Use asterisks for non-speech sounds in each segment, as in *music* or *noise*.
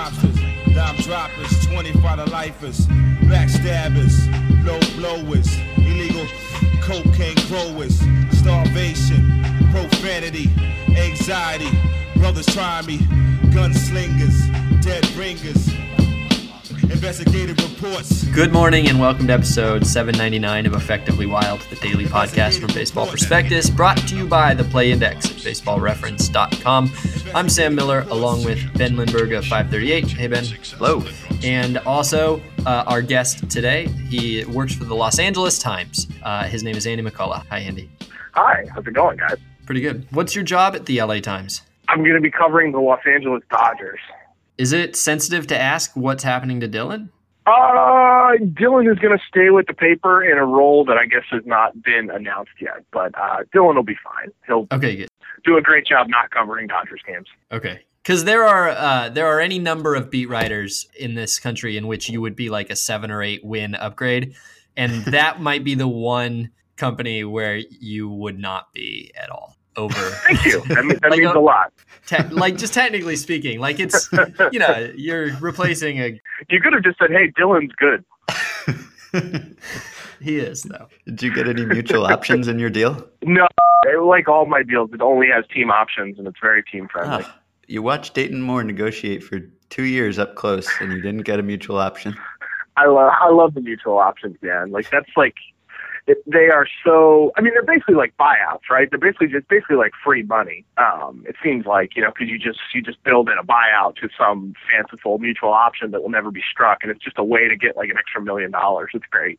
rhymesters, dime droppers, 25 to lifers, backstabbers, blow blowers, illegal cocaine growers, starvation, profanity, anxiety, brothers try me, gunslingers, dead reports. Good morning and welcome to episode 799 of Effectively Wild, the daily podcast from Baseball Prospectus, brought to you by the Play Index at baseballreference.com. I'm Sam Miller along with Ben Lindbergh of 538. Hey, Ben. Hello. And also, uh, our guest today, he works for the Los Angeles Times. Uh, his name is Andy McCullough. Hi, Andy. Hi, how's it going, guys? Pretty good. What's your job at the LA Times? I'm going to be covering the Los Angeles Dodgers. Is it sensitive to ask what's happening to Dylan? Uh, Dylan is going to stay with the paper in a role that I guess has not been announced yet, but uh, Dylan will be fine. He'll Okay, good. do a great job not covering Dodgers games. Okay. Because there are uh, there are any number of beat writers in this country in which you would be like a seven or eight win upgrade, and *laughs* that might be the one company where you would not be at all over. *laughs* Thank you. That, mean, that Like means a- a lot. te- like just technically speaking, like it's you know you're replacing a You could have just said, "Hey, Dylan's good." *laughs* he is though. Did you get any mutual options in your deal? No, like all my deals, it only has team options and it's very team friendly. Ah, you watched Dayton Moore negotiate for two years up close, and you didn't get a mutual option. I love I love the mutual options, man. Like that's like it, they are so. I mean, they're basically like buyouts, right? They're basically just basically like free money. Um, it seems like you know because you just you just build in a buyout to some fanciful mutual option that will never be struck, and it's just a way to get like an extra million dollars. It's great.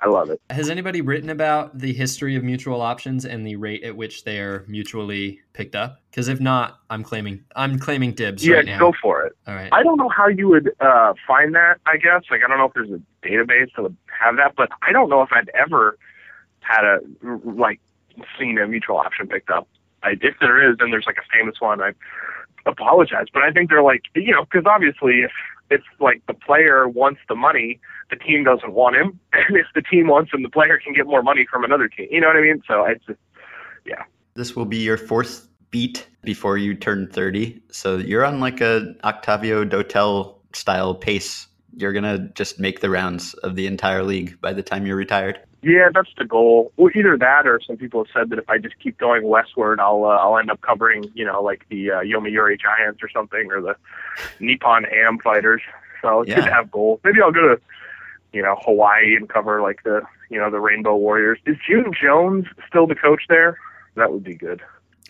I love it. Has anybody written about the history of mutual options and the rate at which they are mutually picked up? Because if not, I'm claiming I'm claiming dibs yeah, right now. go for it. All right. I don't know how you would uh, find that. I guess like I don't know if there's a database that would have that, but I don't know if I'd ever had a like seen a mutual option picked up. I, if there is, then there's like a famous one. I apologize, but I think they're like you know because obviously if if like the player wants the money, the team doesn't want him, *laughs* and if the team wants him, the player can get more money from another team. You know what I mean? So it's just yeah. This will be your fourth beat before you turn 30. So you're on like a Octavio Dotel style pace. You're going to just make the rounds of the entire league by the time you're retired. Yeah, that's the goal. Well, either that, or some people have said that if I just keep going westward, I'll uh, I'll end up covering, you know, like the uh, Yomiuri Giants or something, or the Nippon Ham Fighters. So it's good to have goals. Maybe I'll go to, you know, Hawaii and cover like the, you know, the Rainbow Warriors. Is June Jones still the coach there? That would be good.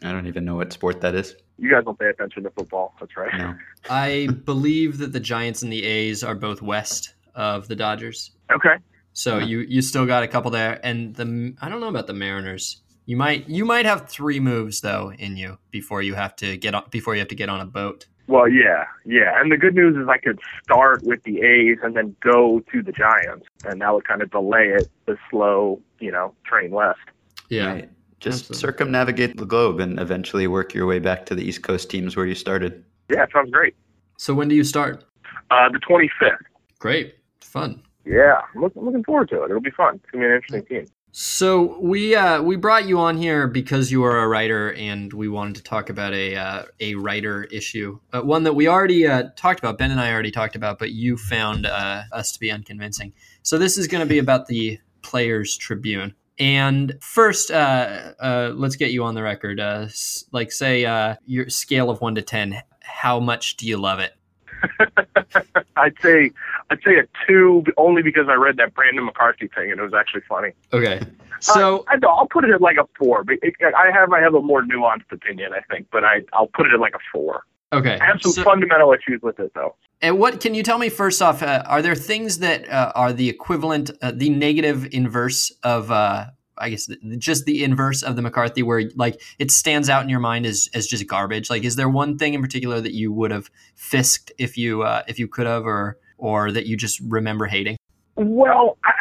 I don't even know what sport that is. You guys don't pay attention to football. That's right. No. *laughs* I believe that the Giants and the A's are both west of the Dodgers. Okay. So you you still got a couple there, and the I don't know about the Mariners. You might you might have three moves though in you before you have to get on before you have to get on a boat. Well, yeah, yeah. And the good news is I could start with the A's and then go to the Giants, and that would kind of delay it, the slow, you know, train west. Yeah, Right. Just Absolutely. circumnavigate the globe and eventually work your way back to the East Coast teams where you started. Yeah, sounds great. So when do you start? Uh, the 25th. Great, fun. Yeah, I'm look, I'm looking forward to it. It'll be fun. It's gonna be an interesting team. So we uh, we brought you on here because you are a writer, and we wanted to talk about a uh, a writer issue, uh, one that we already uh, talked about. Ben and I already talked about, but you found uh, us to be unconvincing. So this is going to be about the Players Tribune. And first, uh, uh, let's get you on the record. Uh, s- like, say uh, your scale of one to ten. How much do you love it? *laughs* I'd say I'd say a two, only because I read that Brandon McCarthy thing and it was actually funny. Okay, so uh, I, I'll put it at like a four. But it, I have I have a more nuanced opinion, I think, but I I'll put it at like a four. okay, I have some so- fundamental issues with it though. And what can you tell me first off? Uh, are there things that uh, are the equivalent, uh, the negative inverse of, uh, I guess, just the inverse of the McCarthy, where like it stands out in your mind as as just garbage? Like, is there one thing in particular that you would have fisked if you uh, if you could have, or or that you just remember hating? Well, I,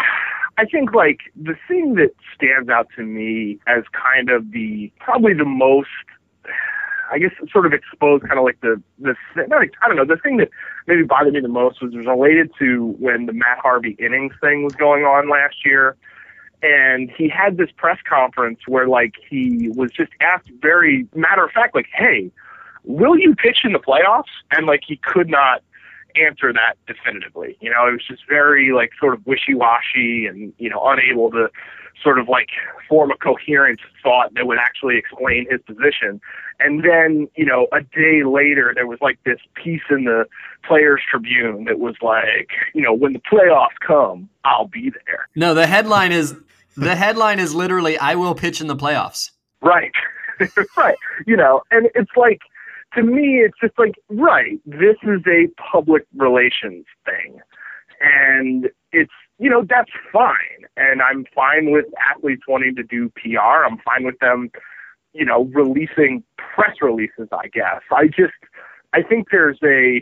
I think like the thing that stands out to me as kind of the probably the most, I guess, sort of exposed kind of like the the not, I don't know the thing that maybe bothered me the most was related to when the Matt Harvey innings thing was going on last year. And he had this press conference where, like, he was just asked very matter of fact, like, "Hey, will you pitch in the playoffs?" And like, he could not answer that definitively. You know, it was just very like sort of wishy-washy and you know unable to sort of like form a coherent thought that would actually explain his position. And then, you know, a day later, there was like this piece in the Players Tribune that was like, you know, when the playoffs come, I'll be there. No, the headline is the headline is literally, "I will pitch in the playoffs." Right, *laughs* right. You know, and it's like to me, it's just like, right, this is a public relations thing, and it's you know, that's fine. And I'm fine with athletes wanting to do PR. I'm fine with them, you know, releasing press releases, I guess. I just, I think there's a,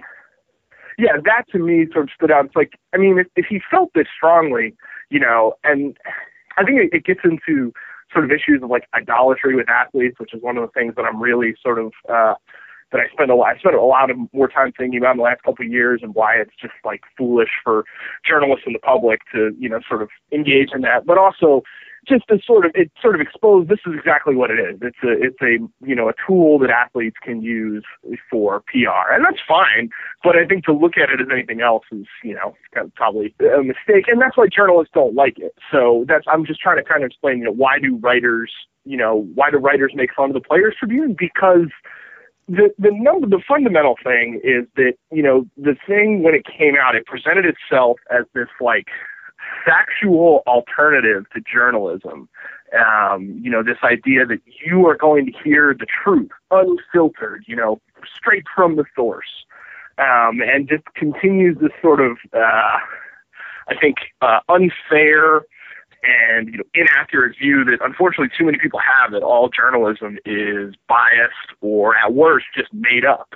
yeah, that to me sort of stood out. It's like, I mean, if, if he felt this strongly, you know, and I think it, it gets into sort of issues of like idolatry with athletes, which is one of the things that I'm really sort of, uh, that I spend a lot I spent a lot of more time thinking about in the last couple of years and why it's just like foolish for journalists and the public to you know sort of engage in that, but also just to sort of it sort of expose this is exactly what it is. It's a it's a you know a tool that athletes can use for PR, and that's fine. But I think to look at it as anything else is you know kind of probably a mistake, and that's why journalists don't like it. So that's I'm just trying to kind of explain you know why do writers you know why do writers make fun of the Players Tribune because the the number the fundamental thing is that you know the thing when it came out it presented itself as this like factual alternative to journalism. Um, you know this idea that you are going to hear the truth unfiltered you know straight from the source. Um, and just continues this sort of uh, I think uh, unfair and you know, inaccurate view that unfortunately too many people have that all journalism is biased or at worst just made up.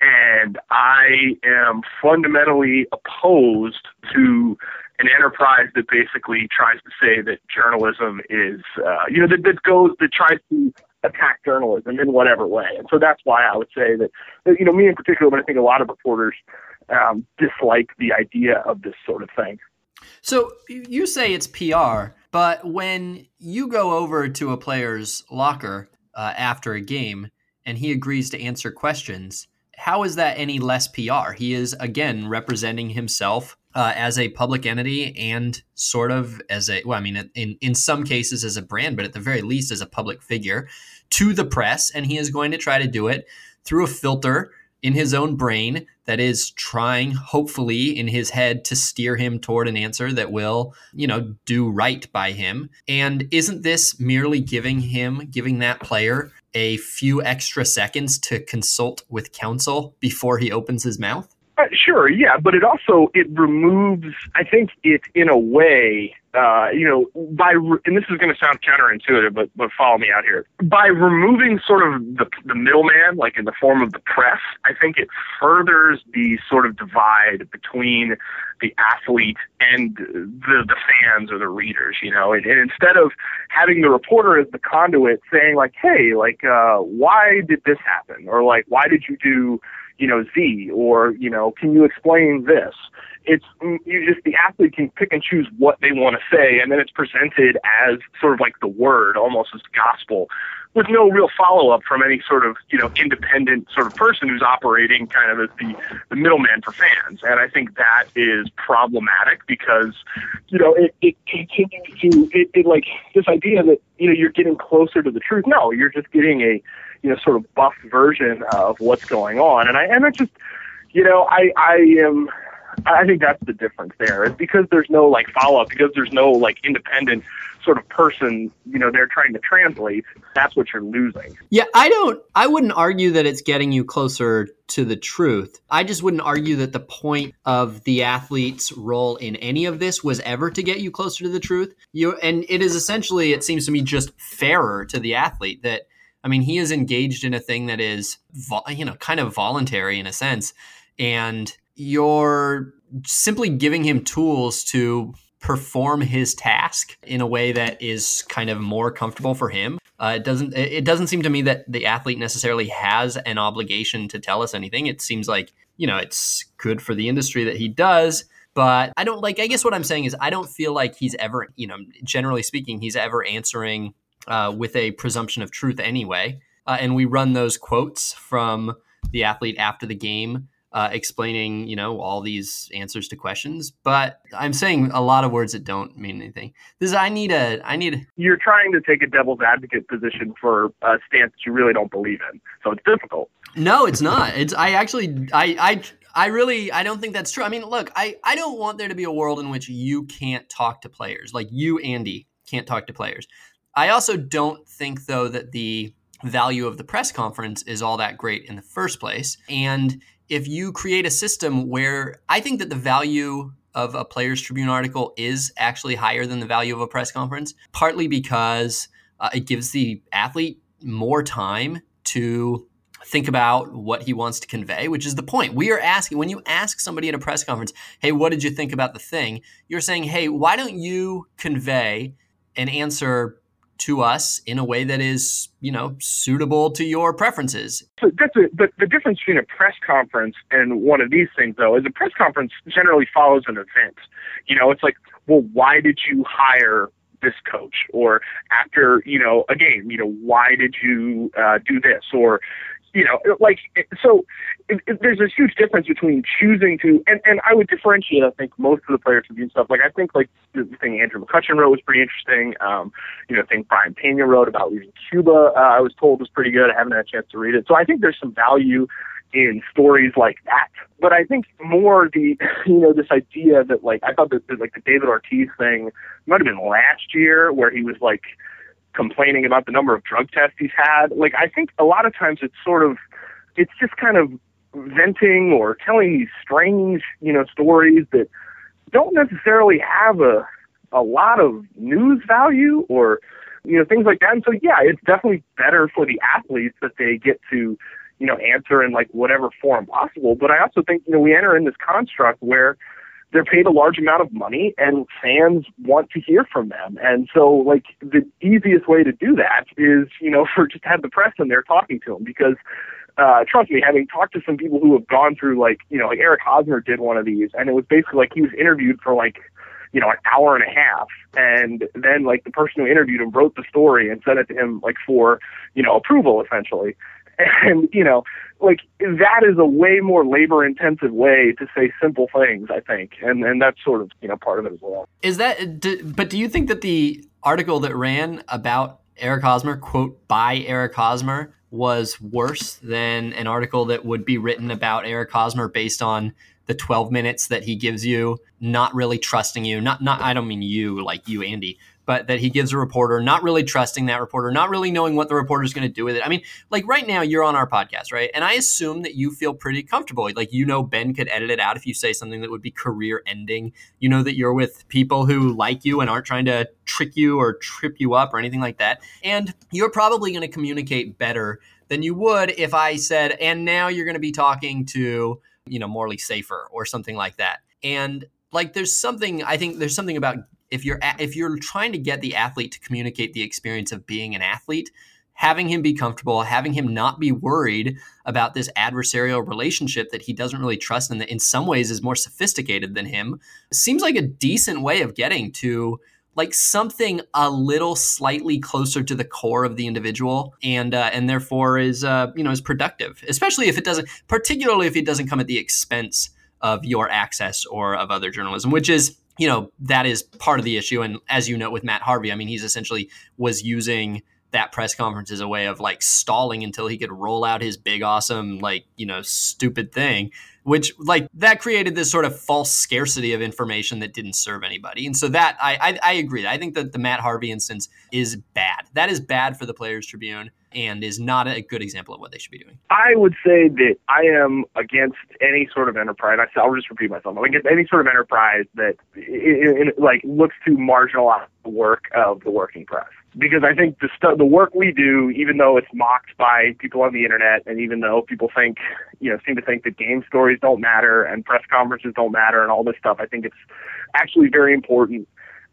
And I am fundamentally opposed to an enterprise that basically tries to say that journalism is, uh, you know, that, that goes, that tries to attack journalism in whatever way. And so that's why I would say that, that you know, me in particular, but I think a lot of reporters um, dislike the idea of this sort of thing. So you say it's PR, but when you go over to a player's locker uh, after a game and he agrees to answer questions, how is that any less PR? He is again representing himself uh, as a public entity and sort of as a well, I mean, in in some cases as a brand, but at the very least as a public figure to the press, and he is going to try to do it through a filter in his own brain that is trying hopefully in his head to steer him toward an answer that will you know do right by him. And isn't this merely giving him giving that player a few extra seconds to consult with counsel before he opens his mouth sure, yeah, but it also it removes. I think it in a way, uh, you know, by and this is going to sound counterintuitive, but but follow me out here. By removing sort of the the middleman, like in the form of the press, I think it furthers the sort of divide between the athlete and the the fans or the readers. You know, and, and instead of having the reporter as the conduit saying like, hey, like, uh, why did this happen, or like, why did you do you know, Z or, you know, can you explain this? It's, mm, you just, the athlete can pick and choose what they want to say, and then it's presented as sort of like the word, almost as gospel, with no real follow up from any sort of, you know, independent sort of person who's operating kind of as the, the middleman for fans. And I think that is problematic because, you know, it, it continues to, it, it like, this idea that, you know, you're getting closer to the truth. No, you're just getting a, you know, sort of buff version of what's going on. And I and I just, you know, I I am. I think that's the difference there. Is because there's no like follow up, because there's no like independent sort of person, you know, they're trying to translate. That's what you're losing. Yeah, I don't. I wouldn't argue that it's getting you closer to the truth. I just wouldn't argue that the point of the athlete's role in any of this was ever to get you closer to the truth. You and it is essentially, it seems to me, just fairer to the athlete that I mean, he is engaged in a thing that is, you know, kind of voluntary in a sense. And you're simply giving him tools to perform his task in a way that is kind of more comfortable for him. Uh, it doesn't. It doesn't seem to me that the athlete necessarily has an obligation to tell us anything. It seems like you know it's good for the industry that he does. But I don't like. I guess what I'm saying is I don't feel like he's ever. You know, generally speaking, he's ever answering uh, with a presumption of truth anyway. Uh, and we run those quotes from the athlete after the game uh, explaining, you know, all these answers to questions. But I'm saying a lot of words that don't mean anything. This is, I need a, I need. A, You're trying to take a devil's advocate position for a stance that you really don't believe in, so it's difficult. No, it's not. It's I actually, I, I, I really, I don't think that's true. I mean, look, I, I don't want there to be a world in which you can't talk to players, like you, Andy, can't talk to players. I also don't think though that the value of the press conference is all that great in the first place. And if you create a system where I think that the value of a Players Tribune article is actually higher than the value of a press conference, partly because uh, it gives the athlete more time to think about what he wants to convey, which is the point. We are asking when you ask somebody at a press conference, "Hey, what did you think about the thing?" You're saying, "Hey, why don't you convey an answer to us in a way that is, you know, suitable to your preferences. So that's a, the, the difference between a press conference and one of these things, though, is a press conference generally follows an event. You know, it's like, well, why did you hire this coach? Or after, you know, a game, you know, why did you uh, do this? Or, you know, like, so it, it, there's this huge difference between choosing to, and, and I would differentiate, I think, most of the players who do stuff. Like, I think, like, the thing Andrew McCutchen wrote was pretty interesting. Um, you know, thing Brayan Peña wrote about leaving Cuba, uh, I was told was pretty good. I haven't had a chance to read it. So I think there's some value in stories like that. But I think more the, *laughs* you know, this idea that, like, I thought that, that like, the David Ortiz thing might have been last year where he was, like, complaining about the number of drug tests he's had. Like, I think a lot of times it's sort of, it's just kind of venting or telling these strange, you know, stories that don't necessarily have a, a lot of news value or, you know, things like that. And so, yeah, it's definitely better for the athletes that they get to, you know, answer in like whatever form possible. But I also think, you know, we enter in this construct where, they're paid a large amount of money and fans want to hear from them. And so like the easiest way to do that is, you know, *laughs* for just have the press in there talking to them because uh, trust me, having talked to some people who have gone through like, you know, like Eric Hosmer did one of these and it was basically like he was interviewed for like, you know, an hour and a half. And then like the person who interviewed him wrote the story and sent it to him like for, you know, approval essentially. And, you know, like that is a way more labor intensive way to say simple things, I think. And and that's sort of, you know, part of it as well. Is that do, but do you think that the article that ran about Eric Hosmer, quote, by Eric Hosmer, was worse than an article that would be written about Eric Hosmer based on the 12 minutes that he gives you, not really trusting you. Not not I don't mean you like you Andy, but that he gives a reporter, not really trusting that reporter, not really knowing what the reporter is going to do with it. I mean, like right now, you're on our podcast, right? And I assume that you feel pretty comfortable. Like, you know, Ben could edit it out if you say something that would be career ending. You know that you're with people who like you and aren't trying to trick you or trip you up or anything like that. And you're probably going to communicate better than you would if I said, and now you're going to be talking to, you know, Morley Safer or something like that. And like, there's something, I think there's something about if you're if you're trying to get the athlete to communicate the experience of being an athlete having him be comfortable having him not be worried about this adversarial relationship that he doesn't really trust and that in some ways is more sophisticated than him seems like a decent way of getting to like something a little slightly closer to the core of the individual and uh, and therefore is uh, you know is productive especially if it doesn't particularly if it doesn't come at the expense of your access or of other journalism which is you know that is part of the issue. And as you know with matt harvey i mean he's essentially was using that press conference as a way of like stalling until he could roll out his big awesome like you know stupid thing which like that created this sort of false scarcity of information that didn't serve anybody and so that i i, I agree i think that the matt harvey instance is bad that is bad for the players tribune and is not a good example of what they should be doing. I would say that I am against any sort of enterprise. I'll just repeat myself. I'm against any sort of enterprise that like looks to marginalize the work of the working press. Because I think the stu- the work we do, even though it's mocked by people on the internet, and even though people think, you know, seem to think that game stories don't matter and press conferences don't matter and all this stuff, I think it's actually very important.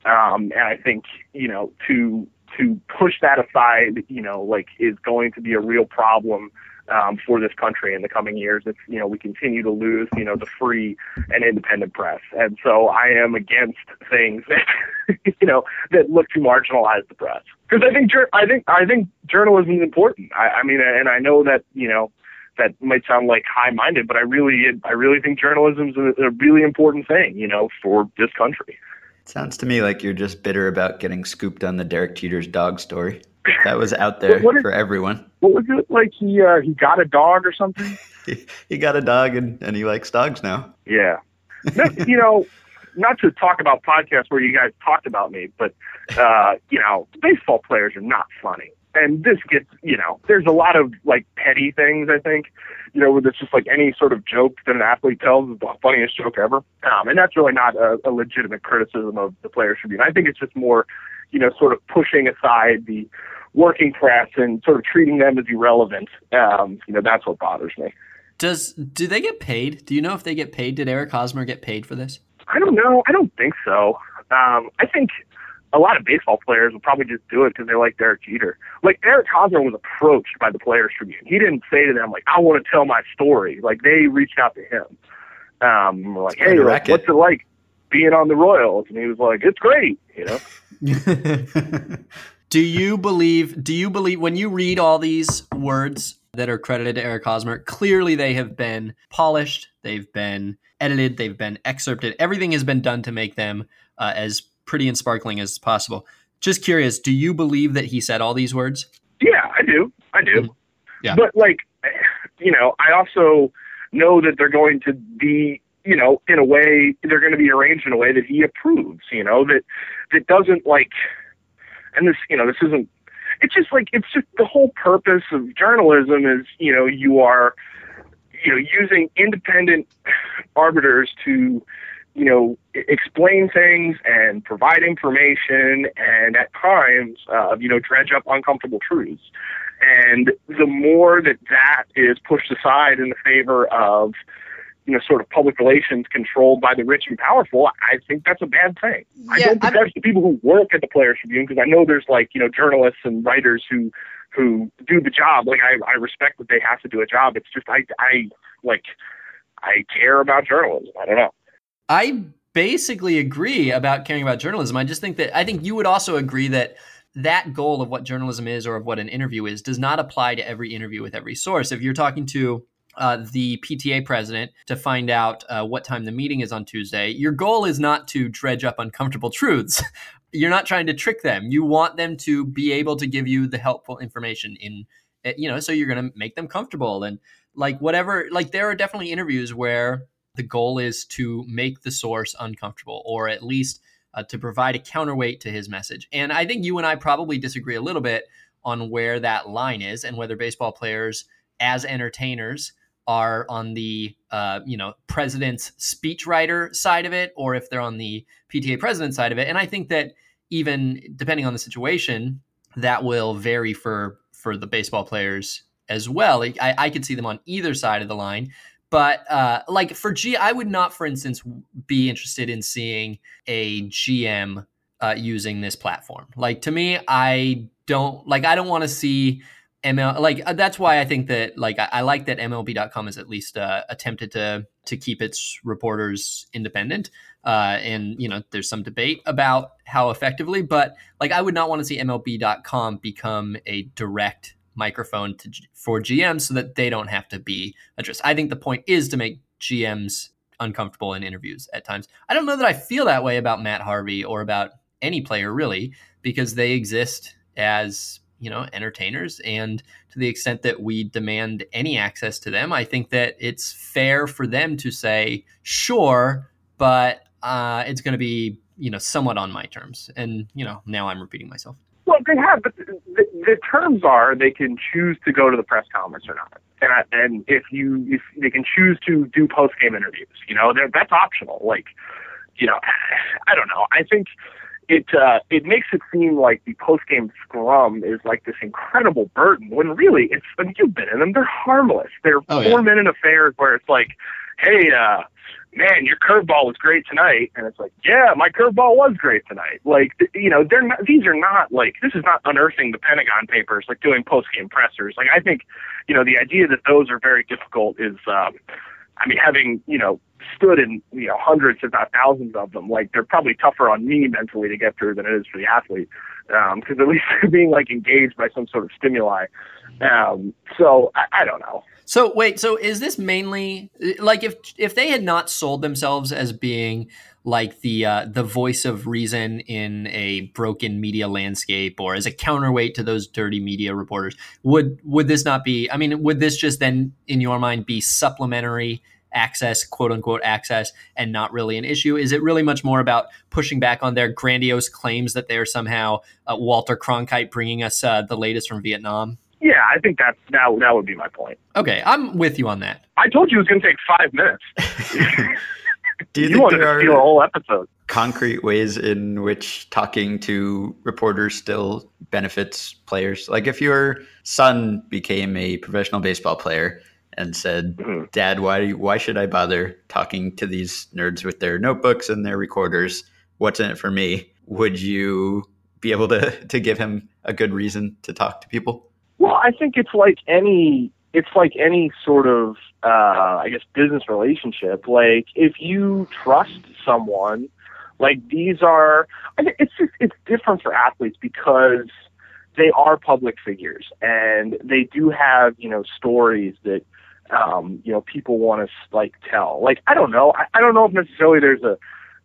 Um, and I think, you know, to to push that aside, you know, like is going to be a real problem um, for this country in the coming years if you know we continue to lose you know the free and independent press. And so I am against things that *laughs* you know that look to marginalize the press because I think I think I think journalism is important. I, I mean, and I know that you know that might sound like high-minded, but I really, I really think journalism is a, a really important thing, you know, for this country. Sounds to me like you're just bitter about getting scooped on the Derek Jeter's dog story. That was out *laughs* there What- what is- for everyone. What was it like? He uh, he got a dog or something? *laughs* He, he got a dog and, and he likes dogs now. Yeah. No, you know, not to talk about podcasts where you guys talked about me, but uh, you know, baseball players are not funny. And this gets, you know, there's a lot of like petty things. I think, you know, where it's just like any sort of joke that an athlete tells is the funniest joke ever. Um, and that's really not a, a legitimate criticism of the Players Tribune. I think it's just more, you know, sort of pushing aside the working press and sort of treating them as irrelevant. Um, you know, that's what bothers me. Does do they get paid? Do you know if they get paid? Did Eric Hosmer get paid for this? I don't know. I don't think so. Um, I think a lot of baseball players will probably just do it because they like Derek Jeter. Like Eric Hosmer was approached by the Players Tribune. He didn't say to them like, "I want to tell my story." Like they reached out to him. Um, like, "Hey, a like, what's it like being on the Royals?" And he was like, "It's great." You know. *laughs* *laughs* do you believe? Do you believe when you read all these words that are credited to Eric Hosmer? Clearly, they have been polished. They've been edited. They've been excerpted. Everything has been done to make them uh, as pretty and sparkling as possible. Just curious, do you believe that he said all these words? Yeah, I do. I do. Mhm. Yeah. But like, you know, I also know that they're going to be, you know, in a way they're going to be arranged in a way that he approves. You know, that that doesn't like, and this, you know, this isn't. It's just like it's just the whole purpose of journalism is, you know, you are, you know, using independent arbiters to you know, explain things and provide information and at times, uh, you know, dredge up uncomfortable truths. And the more that that is pushed aside in the favor of, you know, sort of public relations controlled by the rich and powerful, I think that's a bad thing. I don't I'm- begrudge the people who work at the Players Tribune because I know there's like, you know, journalists and writers who, who do the job. Like I, I respect that they have to do a job. It's just, I, I like, I care about journalism. I don't know. I basically agree about caring about journalism. I just think that I think you would also agree that that goal of what journalism is or of what an interview is does not apply to every interview with every source. If you're talking to uh, the PTA president to find out uh, what time the meeting is on Tuesday, your goal is not to dredge up uncomfortable *laughs* truths. You're not trying to trick them. You want them to be able to give you the helpful information in, eh, you know, so you're going to make them comfortable and like whatever. Like there are definitely interviews where the goal is to make the source uncomfortable or at least uh, to provide a counterweight to his message. And I think you and I probably disagree a little bit on where that line is and whether baseball players as entertainers are on the uh, you know president's speechwriter side of it or if they're on the PTA president side of it. And I think that even depending on the situation, that will vary for for the baseball players as well. I, I could see them on either side of the line. But uh, like for G, I would not, for instance, be interested in seeing a GM uh, using this platform. Like to me, I don't like. I don't want to see ML. Like uh, that's why I think that like I, I like that MLB.com has at least uh, attempted to to keep its reporters independent. Uh, and you know, there's some debate about how effectively, but like I would not want to see MLB.com become a direct microphone to, for GMs so that they don't have to be addressed. I think the point is to make GMs uncomfortable in interviews at times. I don't know that I feel that way about Matt Harvey or about any player really because they exist as, you know, entertainers and to the extent that we demand any access to them, I think that it's fair for them to say, "Sure, but uh, it's going to be, you know, somewhat on my terms." And, you know, now I'm repeating myself. Well, they have, but the, the, terms are they can choose to go to the press conference or not, and I, and if you if they can choose to do post game interviews, you know, that's optional. Like, you know, I don't know. I think it uh, it makes it seem like the post game scrum is like this incredible burden when really it's. I mean, you've been in them; they're harmless. They're Oh, yeah. four minute affairs where it's like, hey. uh man, your curveball was great tonight. And it's like, yeah, my curveball was great tonight. Like, th- you know, they're not, these are not like, this is not unearthing the Pentagon Papers, like doing post game pressers. Like, I think, you know, the idea that those are very difficult is, um, I mean, having, you know, stood in, you know, hundreds, if not thousands of them, like, they're probably tougher on me mentally to get through than it is for the athlete. Um, cause at least *laughs* they're being like engaged by some sort of stimuli. Um, so I, I don't know. So wait, so is this mainly like if if they had not sold themselves as being like the uh, the voice of reason in a broken media landscape or as a counterweight to those dirty media reporters, would would this not be? I mean, would this just then, in your mind, be supplementary access, quote unquote access, and not really an issue? Is it really much more about pushing back on their grandiose claims that they are somehow uh, Walter Cronkite bringing us uh, the latest from Vietnam? Yeah, I think that's that. That would be my point. Okay, I'm with you on that. I told you it was going to take five minutes. *laughs* Do you, you think wanted to steal a are whole episode. concrete ways in which talking to reporters still benefits players? Like if your son became a professional baseball player and said, Mhm. "Dad, why why should I bother talking to these nerds with their notebooks and their recorders? What's in it for me?" Would you be able to to give him a good reason to talk to people? Well, I think it's like any it's like any sort of uh I guess business relationship. Like if you trust someone, like these are I think it's just it's different for athletes because they are public figures and they do have, you know, stories that um, you know, people want to like tell. Like I don't know. I, I don't know if necessarily there's a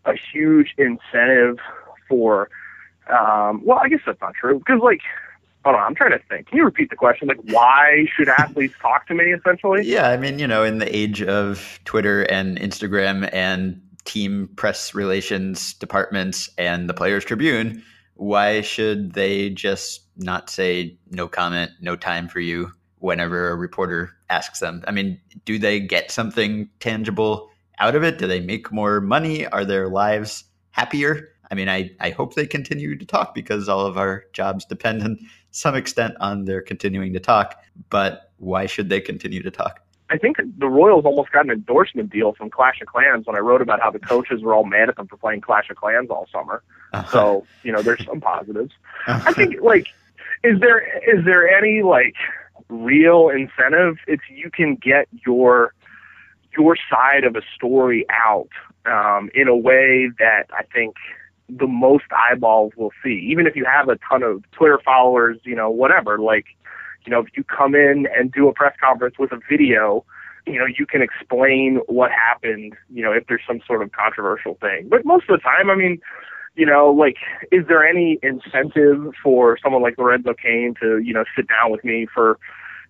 a huge incentive for um well, I guess that's not true because like Hold on, I'm trying to think. Can you repeat the question? Like, why should athletes talk to me? Essentially, Yeah, I mean, you know, in the age of Twitter and Instagram and team press relations departments and the Players Tribune, why should they just not say no comment, no time for you whenever a reporter asks them? I mean, do they get something tangible out of it? Do they make more money? Are their lives happier? I mean, I, I hope they continue to talk because all of our jobs depend in some extent on their continuing to talk. But why should they continue to talk? I think the Royals almost got an endorsement deal from Clash of Clans when I wrote about how the coaches were all mad at them for playing Clash of Clans all summer. So you know, there's some positives. I think like, is there is there any like real incentive if you can get your your side of a story out um, in a way that I think the most eyeballs will see, even if you have a ton of Twitter followers, you know, whatever. Like, you know, if you come in and do a press conference with a video, you know, you can explain what happened, you know, if there's some sort of controversial thing. But most of the time, I mean, you know, like, is there any incentive for someone like Lorenzo Cain to, you know, sit down with me for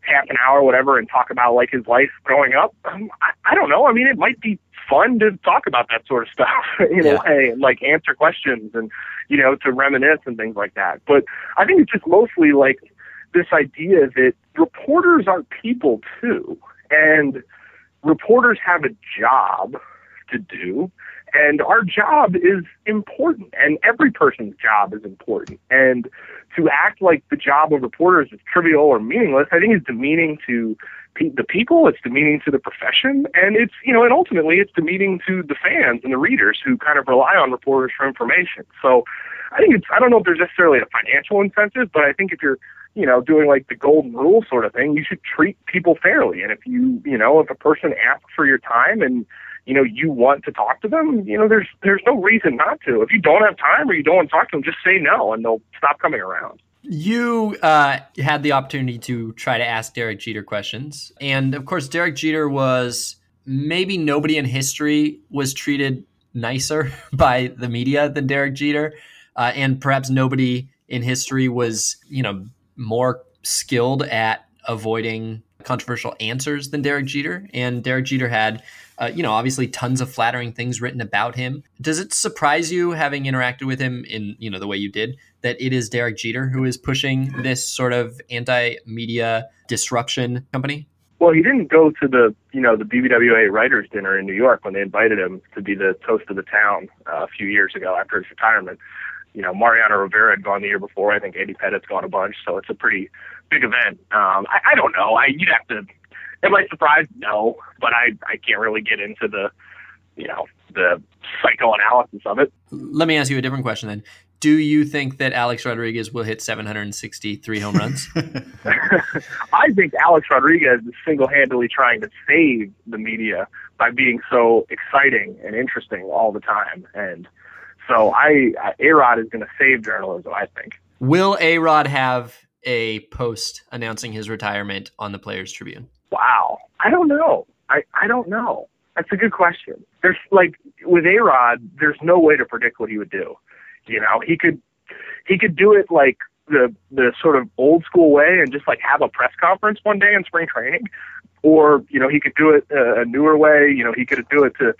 half an hour whatever and talk about like his life growing up? Um, I, I don't know. I mean, it might be fun to talk about that sort of stuff *laughs* in Yeah. a way and like answer questions and, you know, to reminisce and things like that. But I think it's just mostly like this idea that reporters are people too. And reporters have a job to do and our job is important and every person's job is important and to act like the job of reporters is trivial or meaningless i think is demeaning to the people it's demeaning to the profession and it's you know and ultimately it's demeaning to the fans and the readers who kind of rely on reporters for information so i think it's i don't know if there's necessarily a financial incentive but i think if you're you know, doing like the golden rule sort of thing, you should treat people fairly. And if you, you know, if a person asks for your time and, you know, you want to talk to them, you know, there's there's no reason not to. If you don't have time or you don't want to talk to them, just say no and they'll stop coming around. You uh, had the opportunity to try to ask Derek Jeter questions. And of course, Derek Jeter was maybe nobody in history was treated nicer *laughs* by the media than Derek Jeter. Uh, and perhaps nobody in history was, you know, more skilled at avoiding controversial answers than Derek Jeter. And Derek Jeter had, uh, you know, obviously tons of flattering things written about him. Does it surprise you, having interacted with him in, you know, the way you did, that it is Derek Jeter who is pushing this sort of anti-media disruption company? Well, he didn't go to the, you know, the BBWA writers dinner in New York when they invited him to be the toast of the town uh, a few years ago after his retirement. You know, Mariano Rivera had gone the year before. I think Andy Pettitte's gone a bunch, so it's a pretty big event. Um, I, I don't know. I you'd have to. Am I surprised? No, but I I can't really get into the, you know, the psychoanalysis of it. Let me ask you a different question then. Do you think that Alex Rodriguez will hit 763 home runs? *laughs* *laughs* I think Alex Rodriguez is single-handedly trying to save the media by being so exciting and interesting all the time, and so I, I A-Rod is going to save journalism. I think. Will A Rod have a post announcing his retirement on the Players Tribune? Wow. I don't know. I, I don't know. That's a good question. There's like with A Rod, there's no way to predict what he would do. You know, he could he could do it like the the sort of old school way and just like have a press conference one day in spring training, or you know he could do it a newer way. You know, he could do it to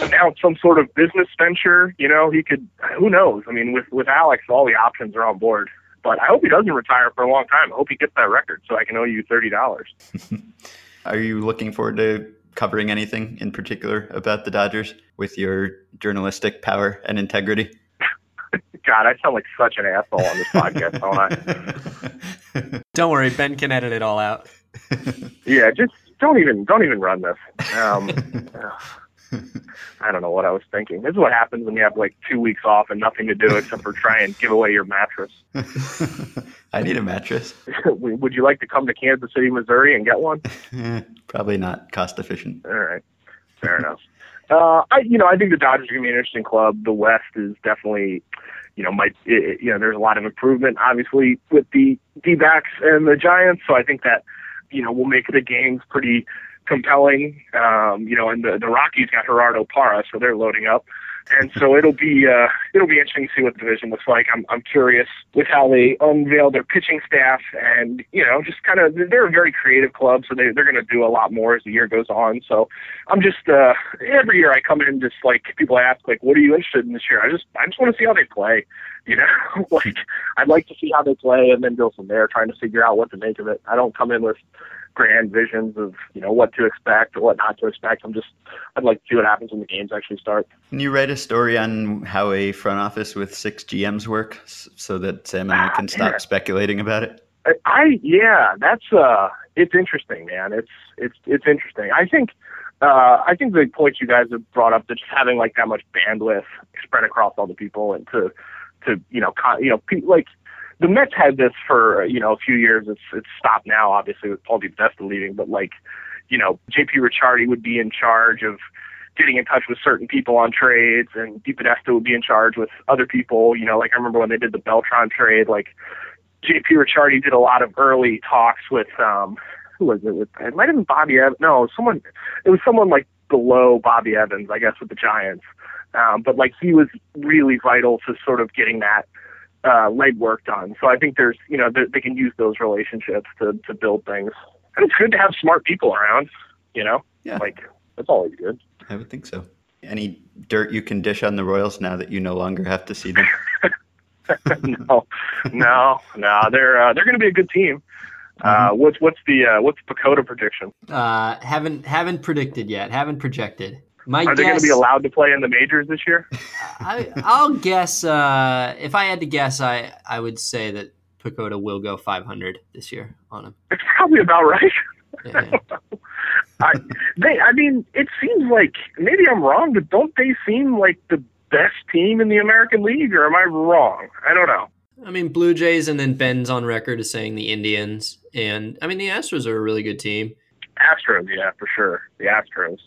announce some sort of business venture. You know, he could. Who knows? I mean, with with Alex, all the options are on board. But I hope he doesn't retire for a long time. I hope he gets that record so I can owe you thirty dollars. *laughs* Are you looking forward to covering anything in particular about the Dodgers with your journalistic power and integrity? *laughs* God, I sound like such an asshole on this podcast, don't I? *laughs* don't worry, Ben can edit it all out. yeah, just don't even don't even run this. Um, *laughs* I don't know what I was thinking. This is what happens when you have like two weeks off and nothing to do except for try and give away your mattress. *laughs* I need a mattress. *laughs* Would you like to come to Kansas City, Missouri, and get one? Probably not cost efficient. All right, fair enough. Uh, I, you know, I think the Dodgers are going to be an interesting club. The West is definitely, you know, might, it, you know, there's a lot of improvement, obviously, with the D-backs and the Giants. So I think that, you know, will make the games pretty compelling. Um, you know, and the, the Rockies got Gerardo Parra, so they're loading up and so it'll be uh, it'll be interesting to see what the division looks like. I'm I'm curious with how they unveil their pitching staff, and you know, just kind of they're a very creative club, so they they're going to do a lot more as the year goes on. So I'm just uh, every year I come in just like people ask like, what are you interested in this year? I just I just want to see how they play. *laughs* You know, like I'd like to see how they play and then go from there, trying to figure out what to make of it. I don't come in with grand visions of you know what to expect or what not to expect. I'm just I'd like to see what happens when the games actually start. Can you write a story on how a front office with six GMs work, so that Sam and I can stop *laughs* speculating about it? I, I yeah, that's uh, it's interesting, man. It's it's it's interesting. I think. Uh, I think the points you guys have brought up, that just having like that much bandwidth spread across all the people, and to, to you know, con- you know, pe- like the Mets had this for you know a few years. It's it's stopped now, obviously with Paul DePodesta leaving. But like, you know, J.P. Ricciardi would be in charge of getting in touch with certain people on trades, and DePodesta would be in charge with other people. You know, like I remember when they did the Beltran trade, like J.P. Ricciardi did a lot of early talks with um who was it? With it might have been Bobby Evans. No, someone. It was someone like below Bobby Evans, I guess, with the Giants. Um, but like he was really vital to sort of getting that uh, legwork done. So I think there's, you know, they, they can use those relationships to to build things. And it's good to have smart people around. You know, yeah, like that's always good. I would think so. Any dirt you can dish on the Royals now that you no longer have to see them? *laughs* no, no, no. They're uh, they're going to be a good team. Uh, mm-hmm. what's what's the uh, what's the PECOTA prediction? Uh, haven't haven't predicted yet. Haven't projected. My Are they going to be allowed to play in the majors this year? I, will guess. Uh, if I had to guess, I I would say that PECOTA will go 500 this year on him. It's probably about right. Yeah. *laughs* I, they, I mean, it seems like maybe I'm wrong, but don't they seem like the best team in the American League, or am I wrong? I don't know. I mean, Blue Jays, and then Ben's on record as saying the Indians, and I mean the Astros are a really good team. Astros, yeah, for sure. The Astros.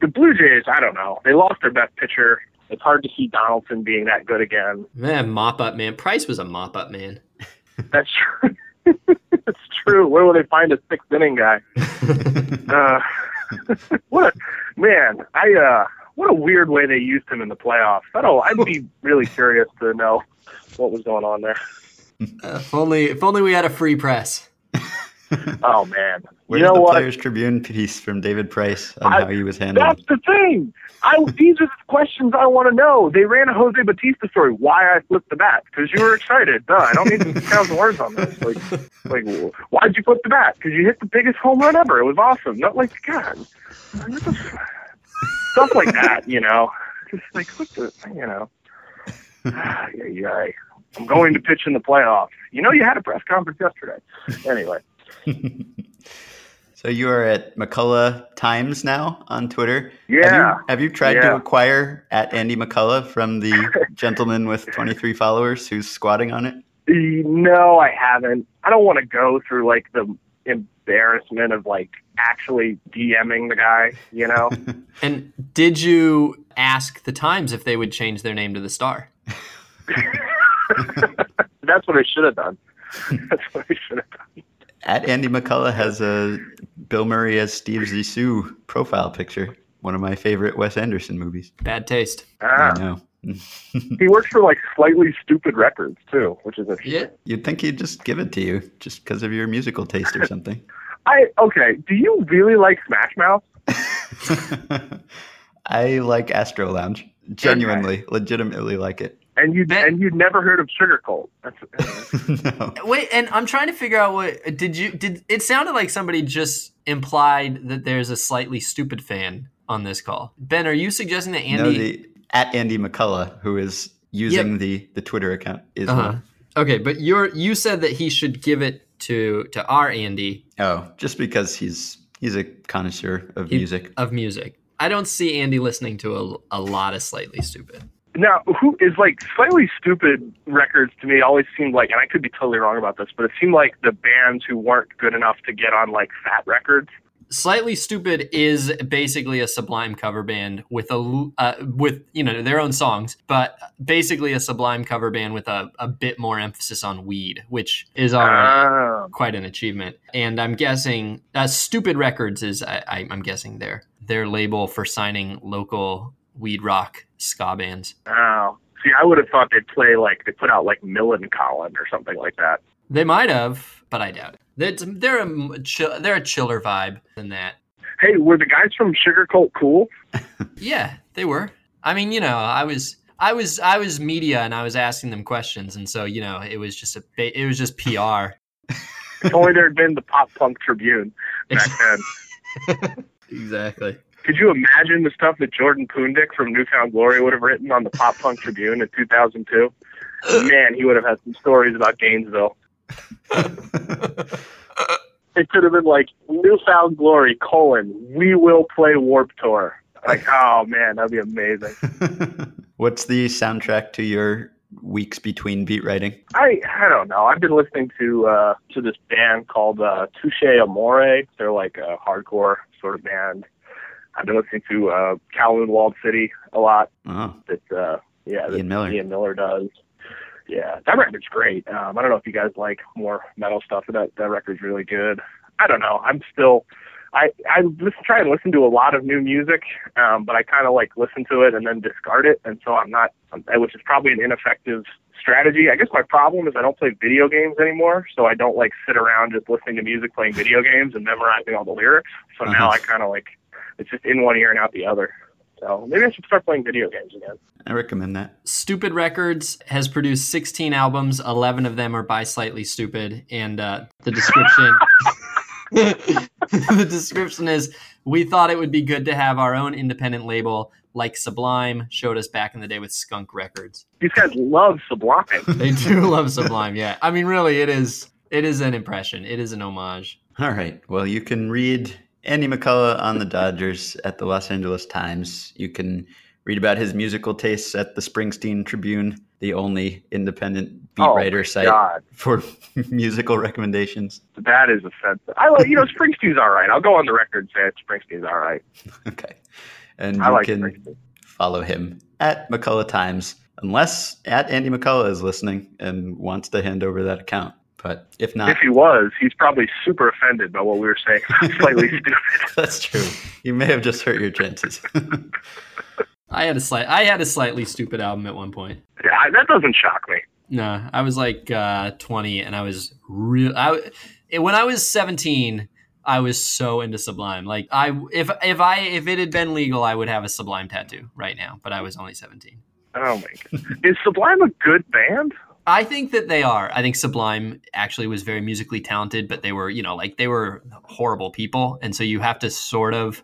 The Blue Jays, I don't know. They lost their best pitcher. It's hard to see Donaldson being that good again. Man, mop up man. Price was a mop up man. *laughs* That's true. *laughs* That's true. Where will they find a sixth inning guy? *laughs* uh, what a man! I uh, what a weird way they used him in the playoffs. I don't. I'd be really curious to know what was going on there. Uh, if only, if only we had a free press. *laughs* oh man, Where's you know the what? Players Tribune piece from David Price on I, how he was handled? That's the thing. I these are the questions I want to know. They ran a Jose Bautista story. Why I flipped the bat? Because you were excited. Duh. I don't need to count the words on this. Like, *laughs* like, why'd you flip the bat? Because you hit the biggest home run ever. It was awesome. Not like God, stuff like that. You know, just like what the, you know. *sighs* yeah, yeah. I'm going to pitch in the playoffs. You know, you had a press conference yesterday. Anyway. *laughs* so you are at McCullough Times now on Twitter. Yeah. Have you, have you tried yeah. to acquire at Andy McCullough from the *laughs* gentleman with 23 followers who's squatting on it? No, I haven't. I don't want to go through like the embarrassment of like actually DMing the guy, you know? *laughs* and did you ask the Times if they would change their name to the Star? That's what I should have done. That's what I should have done. At Andy McCullough has a Bill Murray as Steve Zissou profile picture. One of my favorite Wes Anderson movies. Bad taste. Ah, I know. *laughs* he works for like slightly stupid records too, which is interesting. Yeah. You'd think he'd just give it to you just because of your musical taste or something. *laughs* I okay. Do you really like Smash Mouth? *laughs* I like Astro Lounge. Genuinely, legitimately like it. And you Bet- and you'd never heard of Sugarcult. That's, *laughs* *laughs* no. Wait, and I'm trying to figure out what did you did it sounded like somebody just implied that there's a Slightly Stoopid fan on this call. Ben, are you suggesting that No, Andy the at Andy McCullough, who is using the the Twitter account, is Uh-huh. one. Okay, but you're you said that he should give it to to our Andy Oh, just because he's he's a connoisseur of He- music. of music. I don't see Andy listening to a, a lot of Slightly Stoopid. Now, who is like Slightly Stoopid records to me always seemed like, and I could be totally wrong about this, but it seemed like the bands who weren't good enough to get on like Fat Wreck Chords. Slightly Stoopid is basically a Sublime cover band with a uh, with you know their own songs, but basically a Sublime cover band with a, a bit more emphasis on weed, which is already Oh, quite an achievement. And I'm guessing uh, Stoopid Records is I, I, I'm guessing their their label for signing local weed rock ska bands. oh. See, I would have thought they'd play like they put out like Millencolin or something like that. They might have, but I doubt it. They're, they're a m- chill, they're a chiller vibe than that. Hey, were the guys from Sugarcult cool? *laughs* Yeah, they were. I mean, you know, I was I was I was media and I was asking them questions, and so you know, it was just a ba- it was just PR. If only there had been the Pop Punk Tribune back then. *laughs* exactly. Could you imagine the stuff that Jordan Pundik from New Found Glory would have written on the Pop Punk *laughs* Tribune in 2002? Man, he would have had some stories about Gainesville. *laughs* It could have been like New Found Glory colon We will play Warp Tour. Like, oh man, that'd be amazing. *laughs* What's the soundtrack to your weeks between beat writing? I I don't know. I've been listening to uh to this band called uh Touche Amore. They're like a hardcore sort of band. I've been listening to uh Kowloon Walled City a lot. Oh, That uh yeah, that Ian Miller. Ian Miller does. Yeah, that record's great. Um, I don't know if you guys like more metal stuff, but that that record's really good. I don't know. I'm still, I I just try and listen to a lot of new music, um, but I kind of like listen to it and then discard it, and so I'm not, um, which is probably an ineffective strategy. I guess my problem is I don't play video games anymore, so I don't like sit around just listening to music, playing video games, and memorizing all the lyrics. So now Uh-huh. I kind of like it's just in one ear and out the other. So maybe I should start playing video games again. I recommend that. Stoopid Records has produced 16 albums. 11 of them are by Slightly Stoopid, and uh, the description. *laughs* the description is: We thought it would be good to have our own independent label, like Sublime showed us back in the day with Skunk Records. These guys love Sublime. *laughs* They do love Sublime, yeah. I mean, really, it is. It is an impression. It is an homage. All right. Well, you can read Andy McCullough on the Dodgers at the Los Angeles Times. You can read about his musical tastes at the Springsteen Tribune, the only independent beat Oh, writer site God. for *laughs* musical recommendations. That is offensive. I like, you know, Springsteen's all right. I'll go on the record and say it. Springsteen's all right. *laughs* Okay. And I you like can Springsteen. follow him at McCullough Times, unless at Andy McCullough is listening and wants to hand over that account. But if not, If he was, he's probably super offended by what we were saying. *laughs* Slightly *laughs* Stoopid. that's true. You may have just hurt your chances. *laughs* I had a slight. I had a Slightly Stoopid album at one point. Yeah, that doesn't shock me. No, I was like uh, 20, and I was real. I when I was 17, I was so into Sublime. Like I, if if I if it had been legal, I would have a Sublime tattoo right now. But I was only 17. Oh my god. Is Sublime a good band? I think that they are. I think Sublime actually was very musically talented, but they were, you know, like they were horrible people. And so you have to sort of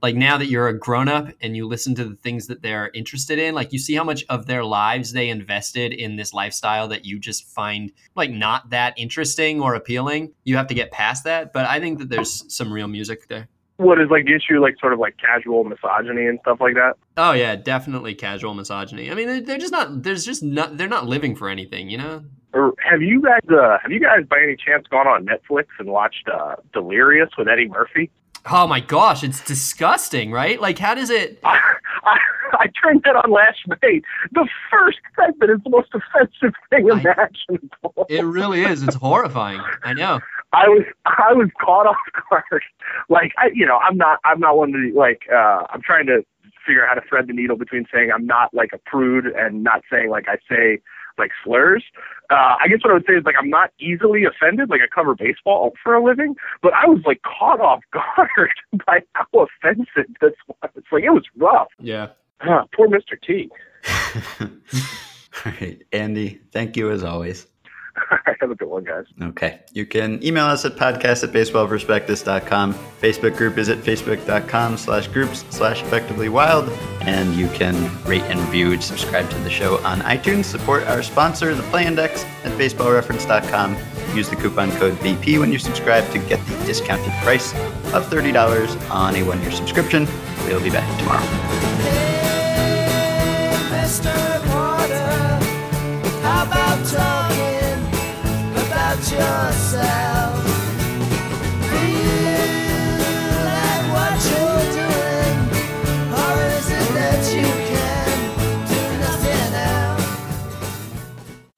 like now that you're a grown up and you listen to the things that they're interested in, like you see how much of their lives they invested in this lifestyle that you just find like not that interesting or appealing. You have to get past that. But I think that there's some real music there. What is like the issue, like sort of like casual misogyny and stuff like that? Oh yeah, definitely casual misogyny. I mean, they're- they're just not. There's just not. They're not living for anything, you know. Or have you guys, uh, have you guys by any chance gone on Netflix and watched uh, Delirious with Eddie Murphy? Oh my gosh, it's disgusting, right? Like, how does it? *laughs* I, I, I turned that on last night. The first segment is the most offensive thing I- imaginable. It really is. It's horrifying. I know. *laughs* I was I was caught off *laughs* guard. Like I, you know, I'm not I'm not one to like. uh I'm trying to figure out how to thread the needle between saying I'm not like a prude and not saying like I say like slurs. Uh, I guess what I would say is like I'm not easily offended. Like I cover baseball for a living, but I was like caught off *laughs* guard by how offensive this was. Like it was rough. Yeah. Huh, poor Mr. T. *laughs* All right, Andy, thank you as always. I have a good one, guys. Okay. You can email us at podcast at baseballprospectus.com. Facebook group is at facebook.com slash groups slash effectively wild. And you can rate and review and subscribe to the show on iTunes. Support our sponsor, the Play Index, at baseballreference.com. Use the coupon code BP when you subscribe to get the discounted price of $30 on a one year subscription. We'll be back tomorrow. Mr.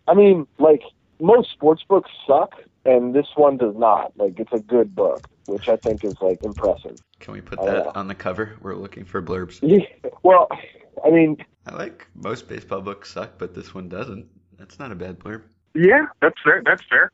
I mean, like most sports books suck, and this one does not. Like it's a good book, which I think is like impressive. Can we put that yeah. on the cover? We're looking for blurbs. Yeah, well, I mean, I like most baseball books suck, but this one doesn't. That's not a bad blurb. Yeah, that's fair. That's fair.